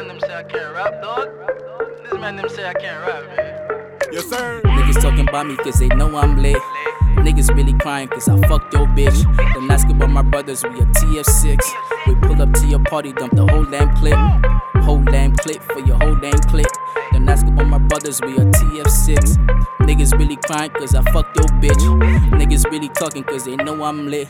man them say I can't rap, dog. This man them say I can't rap, man. Yes, sir. Niggas talking about me cause they know I'm lit. Niggas really crying cause I fucked your bitch. Don't couple about my brothers, we a TF6. We pull up to your party, dump the whole damn clip. Whole damn clip for your whole damn clip. Don't couple about my brothers, we a TF6. Niggas really crying cause I fucked your bitch. Niggas really talking cause they know I'm lit.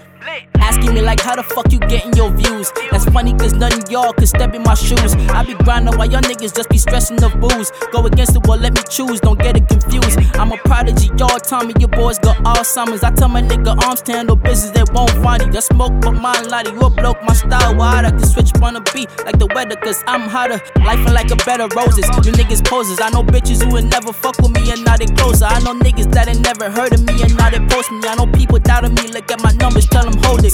Asking me like how the fuck you getting your views? That's funny cause none of y'all could step in my shoes. I be grinding while y'all niggas just be stressing the booze. Go against the wall, let me choose, don't get it confused. I'm a prodigy, y'all tell me your boys got Alzheimer's. I tell my nigga arms to handle business, they won't find it. Just smoke but my lighter. You a bloke, my style wild. I can switch on a beat like the weather cause I'm hotter. Life like a bed of roses. You niggas poses. I know bitches who would never fuck with me and now they closer. I know niggas that ain't never heard of me and now they post me. I know people doubting me, look at my numbers, tell them hold it.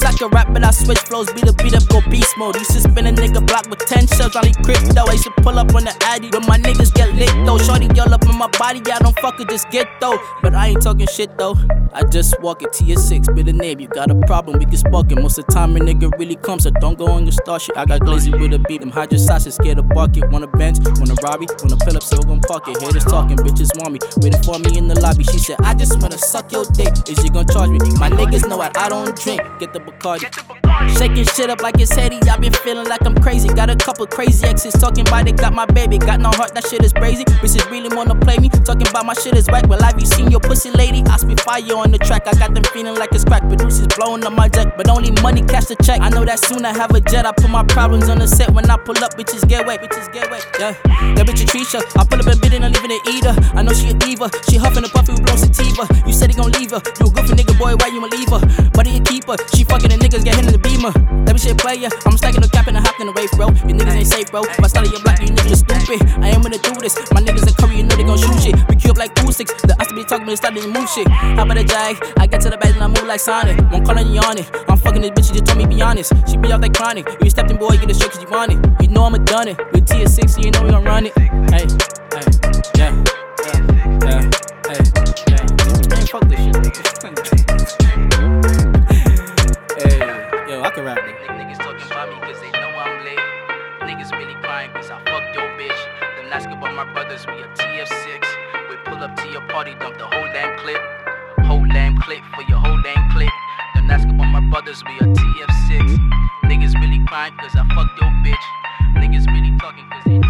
Switch flows, beat up, beat up, go beast mode. Used to spin a nigga block with 10 shells, only crypto. I used to pull up on the Addy, but my niggas get lit though. Shorty yell up in my body, I don't fuck it, just get though. But I ain't talking shit though. I just walk it to your six, bit of name. You got a problem, we can spark it. Most of the time, a nigga really comes, so don't go on your star shit. I got glazzy with a beat, them hydro sauces, scared of bucket. Want a bench, want a Robbie, want a pull up, so gon' park it. Haters talking, bitches want me. Waiting for me in the lobby. She said, I just wanna suck your dick. Is you gon' charge me? My niggas know what I don't drink. Get the Bacardi. Shaking shit up like it's heady. I've been feeling like I'm crazy. Got a couple crazy exes talking about it. Got my baby, got no heart. That shit is crazy. Bitches really wanna play me. Talking about my shit is whack. Well, have you seen your pussy lady? I spit fire on the track. I got them feeling like it's crack. Producers blowing up my deck, but only money cash the check. I know that soon I have a jet. I put my problems on the set. When I pull up, bitches get wet. Bitches get wet. Yeah, that bitch a Trisha. I pull up a bit and I leaving it eater. I know she a diva. She huffing a puffy with blow sativa. You said he gon' leave her. You a goofy nigga, boy. Why you a leave her? He a keeper. She fucking the niggas, get hit in the beamer. Let me shit player. I'm stacking the cap and I hopped in the wave, bro. You niggas ain't safe, bro. If I started your block, you niggas stupid. I ain't gonna do this. My niggas in Curry, you know they gon' shoot shit. We queue up like two six. The us to be talking, but started to move shit. How about a jag? I get to the bed and I move like Sonic. One call on you on it. I'm fucking this bitch, she just told me be honest. She be off like chronic. You stepped in, boy, get it straight cause you want it. You know I'ma done it. With T 60, you know we gon' run it. Hey, hey, Niggas really crying cause I fucked your bitch. Them about my brothers, we a TF6. We pull up to your party, dump the whole damn clip. Whole damn clip for your whole damn clip. Them about my brothers, we a TF6. Mm. Niggas really crying cause I fucked your bitch. Niggas really talking cause they